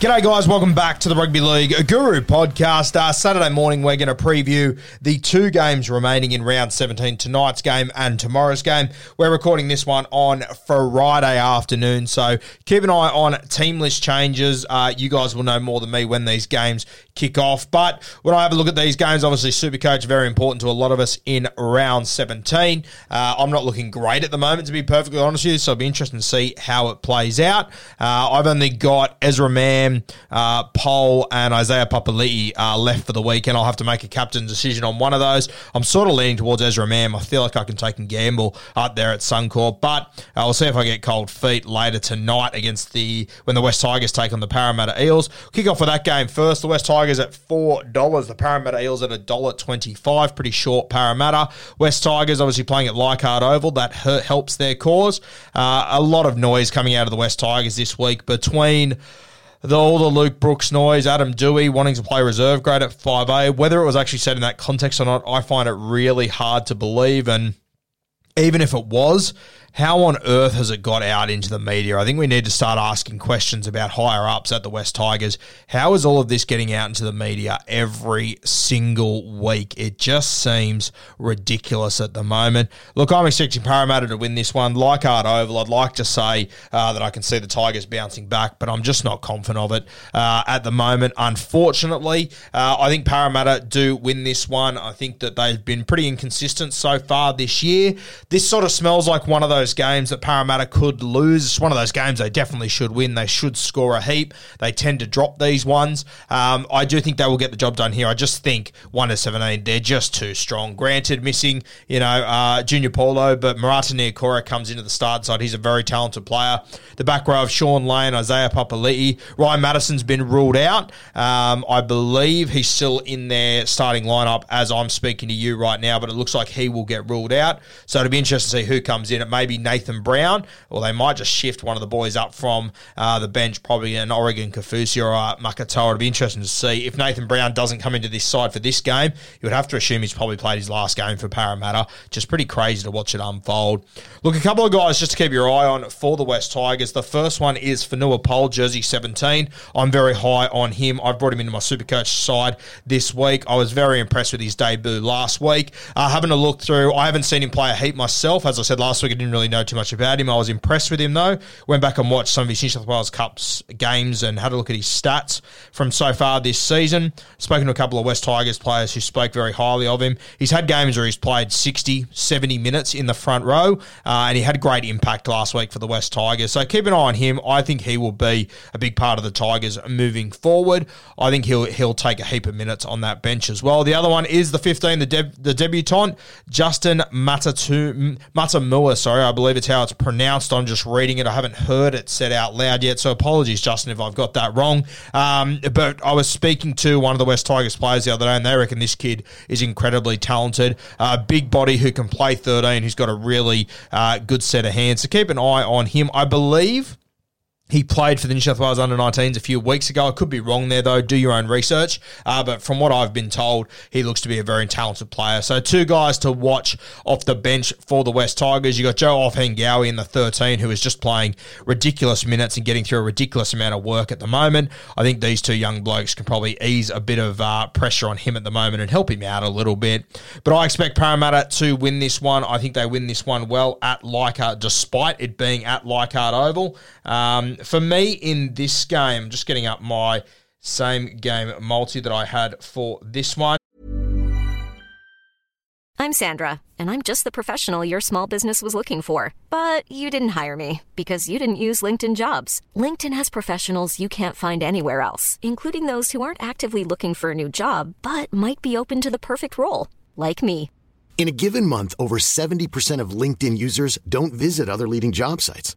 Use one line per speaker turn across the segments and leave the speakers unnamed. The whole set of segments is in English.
G'day, guys. Welcome back to the Rugby League Guru podcast. Uh, Saturday morning, we're going to preview the two games remaining in round 17 tonight's game and tomorrow's game. We're recording this one on Friday afternoon, so keep an eye on team list changes. Uh, you guys will know more than me when these games kick off. But when I have a look at these games, obviously, Supercoach very important to a lot of us in round 17. Uh, I'm not looking great at the moment, to be perfectly honest with you, so I'll be interested to see how it plays out. Uh, I've only got Ezra Mam, uh, Pole, and Isaiah Papali'i uh, left for the weekend. I'll have to make a captain decision on one of those. I'm sort of leaning towards Ezra Mam. I feel like I can take a gamble out there at Suncorp, but uh, we'll see if I get cold feet later tonight against the when the West Tigers take on the Parramatta Eels. Kick off with that game first. The West Tigers at four dollars. The Parramatta Eels at a dollar twenty-five. Pretty short Parramatta. West Tigers obviously playing at Leichhardt Oval. That helps their cause. Uh, a lot of noise coming out of the West Tigers this week between the, all the Luke Brooks noise, Adam Doueihi wanting to play reserve grade at 5A. Whether it was actually said in that context or not, I find it really hard to believe. And even if it was, how on earth has it got out into the media? I think we need to start asking questions about higher ups at the West Tigers. How is all of this getting out into the media every single week? It just seems ridiculous at the moment. Look, I'm expecting Parramatta to win this one. Leichhardt Oval, I'd like to say uh, that I can see the Tigers bouncing back, but I'm just not confident of it uh, at the moment. Unfortunately, uh, I think Parramatta do win this one. I think that they've been pretty inconsistent so far this year. This sort of smells like one of those games that Parramatta could lose. It's one of those games they definitely should win. They should score a heap. They tend to drop these ones. Um, I do think they will get the job done here. I just think 1 to 17, they're just too strong. Granted, missing, you know, uh, Junior Paulo, but Marata Niukore comes into the start side. He's a very talented player. The back row of Shaun Lane, Isaiah Papali'i. Ryan Matterson's been ruled out. Um, I believe he's still in their starting lineup as I'm speaking to you right now, but it looks like he will get ruled out. So it'll be interesting to see who comes in. It may be Nathan Brown, or they might just shift one of the boys up from uh, the bench, probably an Oregon Kaufusi or uh, Makatoa. It'll be interesting to see. If Nathan Brown doesn't come into this side for this game, you would have to assume he's probably played his last game for Parramatta. Just pretty crazy to watch it unfold. Look, a couple of guys just to keep your eye on for the West Tigers. The first one is Fonua Pole, jersey 17. I'm very high on him. I've brought him into my Supercoach side this week. I was very impressed with his debut last week. Uh, having a look through, I haven't seen him play a heap myself. As I said last week, I didn't really know too much about him. I was impressed with him though. Went back and watched some of his New South Wales Cups games and had a look at his stats from so far this season. Spoken to a couple of West Tigers players who spoke very highly of him. He's had games where he's played 60, 70 minutes in the front row, uh, and he had great impact last week for the West Tigers. So keep an eye on him. I think he will be a big part of the Tigers moving forward. I think he'll he'll take a heap of minutes on that bench as well. The other one is the 15, the deb, the debutant Justin Matatu Matamua, sorry, I believe it's how it's pronounced. I'm just reading it. I haven't heard it said out loud yet, so apologies, Justin, if I've got that wrong. Um, but I was speaking to one of the West Tigers players the other day, and they reckon this kid is incredibly talented. Uh, big body who can play 13, who's got a really uh, good set of hands. So keep an eye on him. I believe he played for the New South Wales under 19s a few weeks ago. I could be wrong there, though. Do your own research. Uh, but from what I've been told, he looks to be a very talented player. So, two guys to watch off the bench for the West Tigers. You got Joe Ofahengaue in the 13, who is just playing ridiculous minutes and getting through a ridiculous amount of work at the moment. I think these two young blokes can probably ease a bit of uh, pressure on him at the moment and help him out a little bit. But I expect Parramatta to win this one. I think they win this one well at Leichhardt, despite it being at Leichhardt Oval. Um, for me in this game, just getting up my same game multi that I had for this one.
I'm Sandra, and I'm just the professional your small business was looking for. But you didn't hire me because you didn't use LinkedIn jobs. LinkedIn has professionals you can't find anywhere else, including those who aren't actively looking for a new job but might be open to the perfect role, like me.
In a given month, over 70% of LinkedIn users don't visit other leading job sites.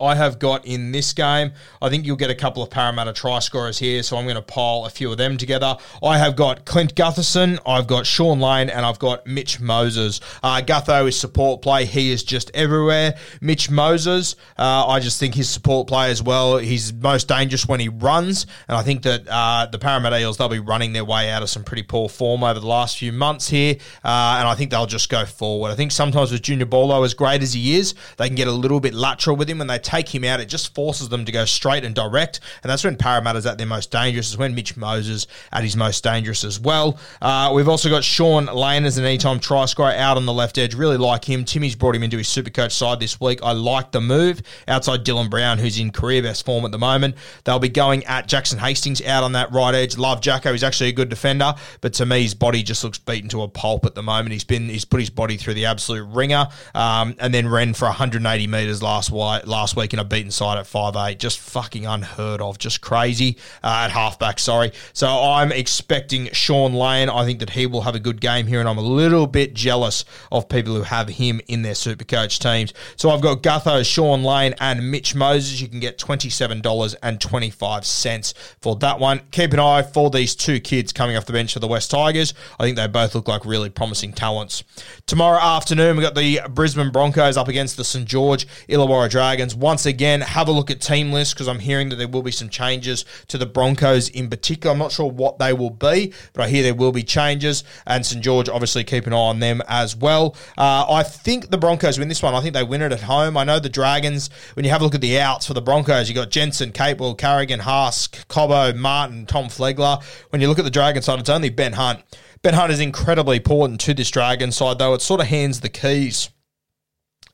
I have got in this game. I think you'll get a couple of Parramatta try scorers here, so I'm going to pile a few of them together. I have got Clint Gutherson, I've got Shaun Lane, and I've got Mitch Moses. Uh, Gutho is support play. He is just everywhere. Mitch Moses, uh, I just think his support play as well. He's most dangerous when he runs, and I think that uh, the Parramatta Eels, they'll be running their way out of some pretty poor form over the last few months here, uh, and I think they'll just go forward. I think sometimes with Junior Paulo, as great as he is, they can get a little bit lateral with him when they take him out, it just forces them to go straight and direct. And that's when Parramatta's at their most dangerous, is when Mitch Moses at his most dangerous as well. Uh, we've also got Shaun Lane as an anytime try scorer out on the left edge. Really like him. Timmy's brought him into his super coach side this week. I like the move outside Dylan Brown, who's in career best form at the moment. They'll be going at Jackson Hastings out on that right edge. Love Jacko. He's actually a good defender, but to me, his body just looks beaten to a pulp at the moment. He's been he's put his body through the absolute ringer, um, and then ran for 180 meters last last week in a beaten side at five eight, just fucking unheard of, just crazy uh, at halfback. Sorry, so I'm expecting Shaun Lane. I think that he will have a good game here, and I'm a little bit jealous of people who have him in their super coach teams. So I've got Gutho, Shaun Lane, and Mitch Moses. You can get twenty seven dollars and twenty five cents for that one. Keep an eye for these two kids coming off the bench for the West Tigers. I think they both look like really promising talents. Tomorrow afternoon, we've got the Brisbane Broncos up against the St George Illawarra Dragons. Once again, have a look at team lists because I'm hearing that there will be some changes to the Broncos in particular. I'm not sure what they will be, but I hear there will be changes. And St George, obviously, keep an eye on them as well. Uh, I think the Broncos win this one. I think they win it at home. I know the Dragons, when you have a look at the outs for the Broncos, you've got Jensen, Capewell, Carrigan, Haas, Cobbo, Martin, Tom Flegler. When you look at the Dragon side, it's only Ben Hunt. Ben Hunt is incredibly important to this Dragon side, though. It sort of hands the keys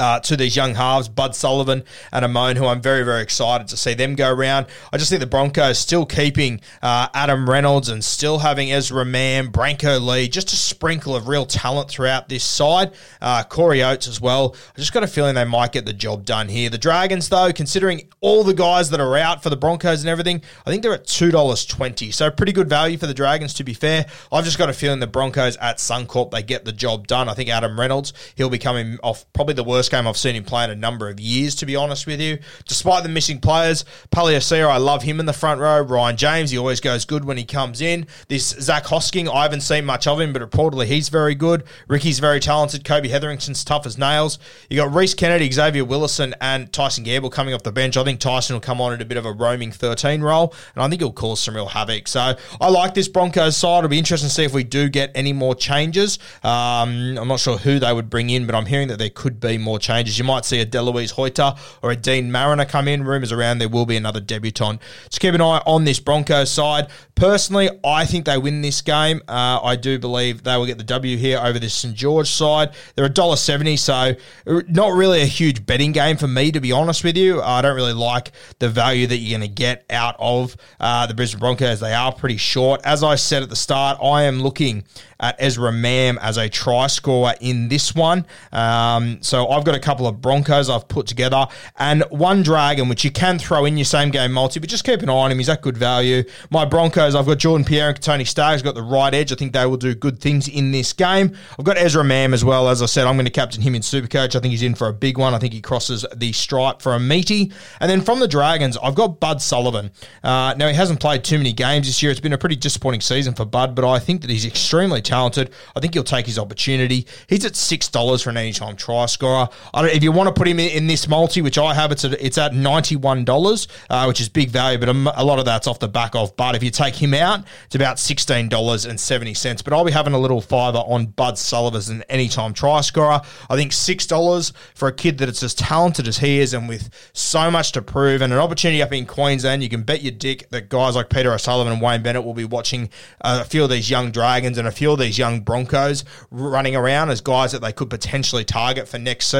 uh, to these young halves, Bud Sullivan and Amone, who I'm very, very excited to see them go around. I just think the Broncos still keeping uh, Adam Reynolds and still having Ezra Mam, Brenko Lee, just a sprinkle of real talent throughout this side. Uh, Corey Oates as well. I just got a feeling they might get the job done here. The Dragons, though, considering all the guys that are out for the Broncos and everything, I think they're at $2.20. So pretty good value for the Dragons, to be fair. I've just got a feeling the Broncos at Suncorp, they get the job done. I think Adam Reynolds, he'll be coming off probably the worst game I've seen him play in a number of years, to be honest with you. Despite the missing players, Palasia, I love him in the front row. Ryan James, he always goes good when he comes in. This Zac Hosking, I haven't seen much of him, but reportedly he's very good. Riki's very talented. Kobe Hetherington's tough as nails. You got Rhys Kennedy, Xavier Willison, and Tyson Gamble coming off the bench. I think Tyson will come on in a bit of a roaming 13 role, and I think he'll cause some real havoc. So I like this Broncos side. It'll be interesting to see if we do get any more changes. Um, I'm not sure who they would bring in, but I'm hearing that there could be more more changes. You might see a Delouise Hoeter or a Deine Mariner come in. Rumours around there will be another debutant. So keep an eye on this Broncos side. Personally, I think they win this game. Uh, I do believe they will get the W here over this St George side. They're a dollar seventy, so not really a huge betting game for me, to be honest with you. I don't really like the value that you're going to get out of uh, the Brisbane Broncos. They are pretty short. As I said at the start, I am looking at Ezra Mam as a try scorer in this one. Um, so I've got a couple of Broncos I've put together and one Dragon, which you can throw in your same game multi, but just keep an eye on him. He's at good value. My Broncos, I've got Jordan Pereira and Tony Staggs, got the right edge. I think they will do good things in this game. I've got Ezra Mam as well. As I said, I'm going to captain him in Supercoach. I think he's in for a big one. I think he crosses the stripe for a meaty. And then from the Dragons, I've got Bud Sullivan. Uh, now, he hasn't played too many games this year. It's been a pretty disappointing season for Bud, but I think that he's extremely talented. I think he'll take his opportunity. He's at six dollars for an anytime try scorer. If you want to put him in, in, this multi, which I have, it's at, it's at ninety one dollars, uh, which is big value. But a, a, lot of that's off the back of. But if you take him out, it's about sixteen dollars and seventy cents. But I'll be having a little fiver on Bud Sullivan as an anytime try scorer. I think six dollars for a kid that it's as talented as he is, and with so much to prove, and an opportunity up in Queensland, you can bet your dick that guys like Peter O'Sullivan and Wayne Bennett will be watching uh, a few of these young Dragons and a few of these young Broncos running around as guys that they could potentially target for next season.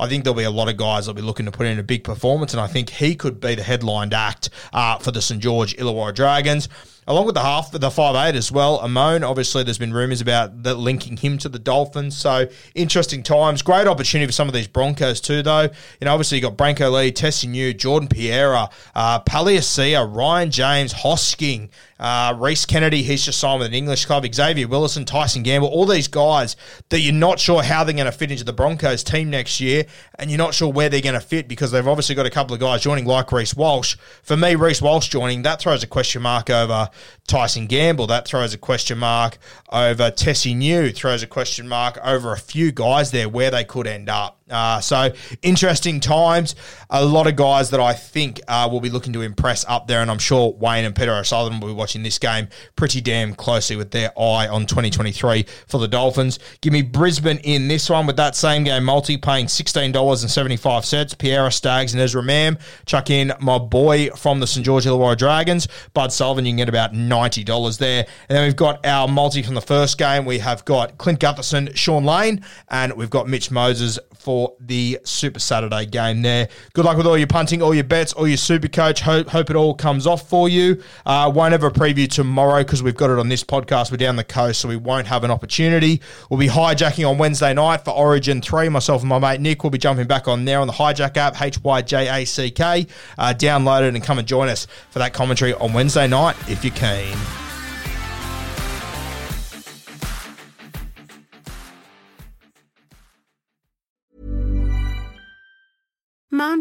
I think there'll be a lot of guys that'll be looking to put in a big performance, and I think he could be the headlined act uh, for the St George Illawarra Dragons along with the half, the five eight as well. Amone, obviously, there's been rumours about that linking him to the Dolphins. So interesting times. Great opportunity for some of these Broncos too, though. You know, obviously you got Brenko Lee, Tesi Niu, Jordan Pereira, uh, Palasia, Ryan James, Hosking, uh, Rhys Kennedy, he's just signed with an English club. Xavier Willison, Tyson Gamble, all these guys that you're not sure how they're going to fit into the Broncos team next year, and you're not sure where they're going to fit because they've obviously got a couple of guys joining, like Reece Walsh. For me, Reece Walsh joining, that throws a question mark over Tyson Gamble. That throws a question mark over Tesi Niu, throws a question mark over a few guys there where they could end up. Uh, so interesting times. A lot of guys that I think uh, will be looking to impress up there, and I'm sure Wayne and Peter O'Sullivan will be watching this game pretty damn closely with their eye on 2023 for the Dolphins. Give me Brisbane in this one with that same game multi, paying $16.75. Pereira Staggs and Ezra Mam. Chuck in my boy from the St George Illawarra Dragons, Bud Sullivan. You can get about $90 there. And then we've got our multi from the first game. We have got Clint Gutherson, Shaun Lane, and we've got Mitch Moses for the Super Saturday game there. Good luck with all your punting, all your bets, all your super coach. Hope, hope it all comes off for you. Uh, won't have a preview tomorrow because we've got it on this podcast. We're down the coast, so we won't have an opportunity. We'll be hijacking on Wednesday night for Origin 3. Myself and my mate Nick will be jumping back on there on the Hyjack app, H Y J A C K. Uh, download it and come and join us for that commentary on Wednesday night if you're keen.